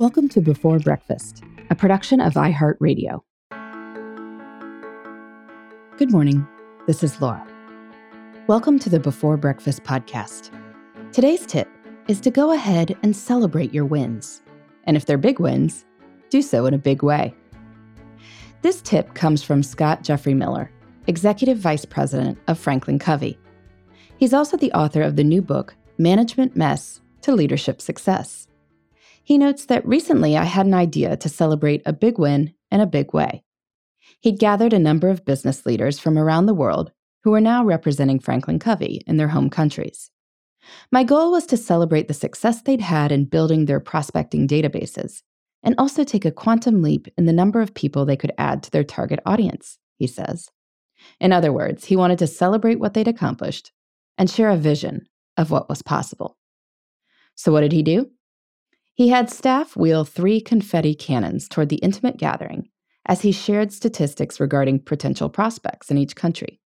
Welcome to Before Breakfast, a production of iHeartRadio. Good morning. This is Laura. Welcome to the Before Breakfast podcast. Today's tip is to go ahead and celebrate your wins. And if they're big wins, do so in a big way. This tip comes from Scott Jeffrey Miller, Executive Vice President of Franklin Covey. He's also the author of the new book, Management Mess to Leadership Success. He notes that recently I had an idea to celebrate a big win in a big way. He'd gathered a number of business leaders from around the world who were now representing Franklin Covey in their home countries. My goal was to celebrate the success they'd had in building their prospecting databases and also take a quantum leap in the number of people they could add to their target audience, he says. In other words, he wanted to celebrate what they'd accomplished and share a vision of what was possible. So, what did he do? He had staff wheel three confetti cannons toward the intimate gathering as he shared statistics regarding potential prospects in each country.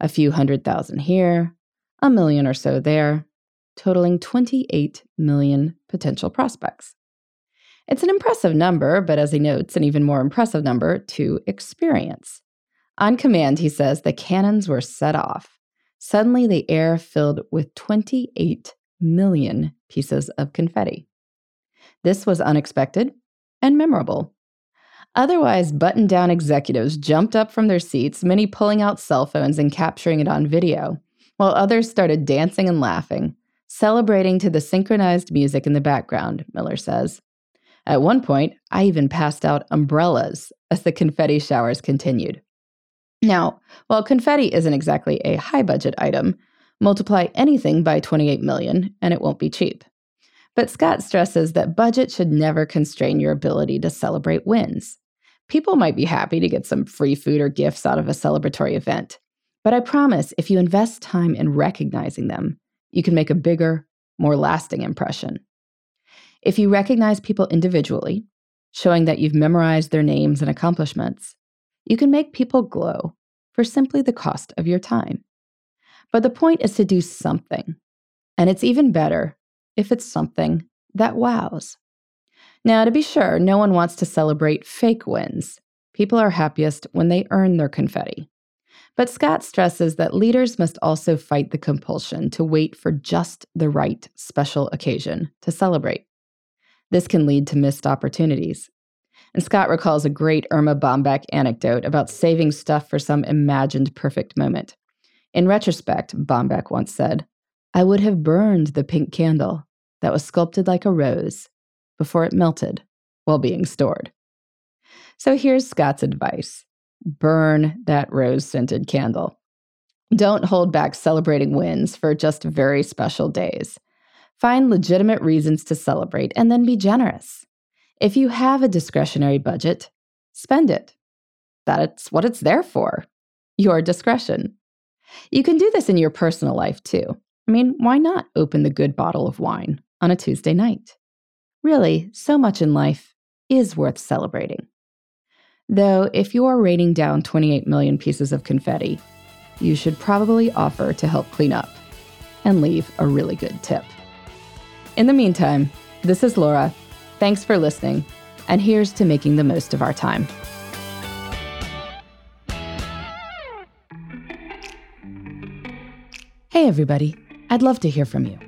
A few hundred thousand here, a million or so there, totaling 28 million potential prospects. It's an impressive number, but as he notes, an even more impressive number to experience. On command, he says the cannons were set off. Suddenly, the air filled with 28 million pieces of confetti. This was unexpected and memorable. Otherwise, button down executives jumped up from their seats, many pulling out cell phones and capturing it on video, while others started dancing and laughing, celebrating to the synchronized music in the background, Miller says. At one point, I even passed out umbrellas as the confetti showers continued. Now, while confetti isn't exactly a high budget item, multiply anything by 28 million and it won't be cheap. But Scott stresses that budget should never constrain your ability to celebrate wins. People might be happy to get some free food or gifts out of a celebratory event, but I promise if you invest time in recognizing them, you can make a bigger, more lasting impression. If you recognize people individually, showing that you've memorized their names and accomplishments, you can make people glow for simply the cost of your time. But the point is to do something. And it's even better if it's something that wows. Now, to be sure, no one wants to celebrate fake wins. People are happiest when they earn their confetti. But Scott stresses that leaders must also fight the compulsion to wait for just the right special occasion to celebrate. This can lead to missed opportunities. And Scott recalls a great Erma Bombeck anecdote about saving stuff for some imagined perfect moment. In retrospect, Bombeck once said, I would have burned the pink candle that was sculpted like a rose before it melted while being stored. So here's Scott's advice burn that rose scented candle. Don't hold back celebrating wins for just very special days. Find legitimate reasons to celebrate and then be generous. If you have a discretionary budget, spend it. That's what it's there for your discretion. You can do this in your personal life too. I mean, why not open the good bottle of wine on a Tuesday night. Really, so much in life is worth celebrating. Though, if you are raining down 28 million pieces of confetti, you should probably offer to help clean up and leave a really good tip. In the meantime, this is Laura. Thanks for listening, and here's to making the most of our time. Hey, everybody. I'd love to hear from you.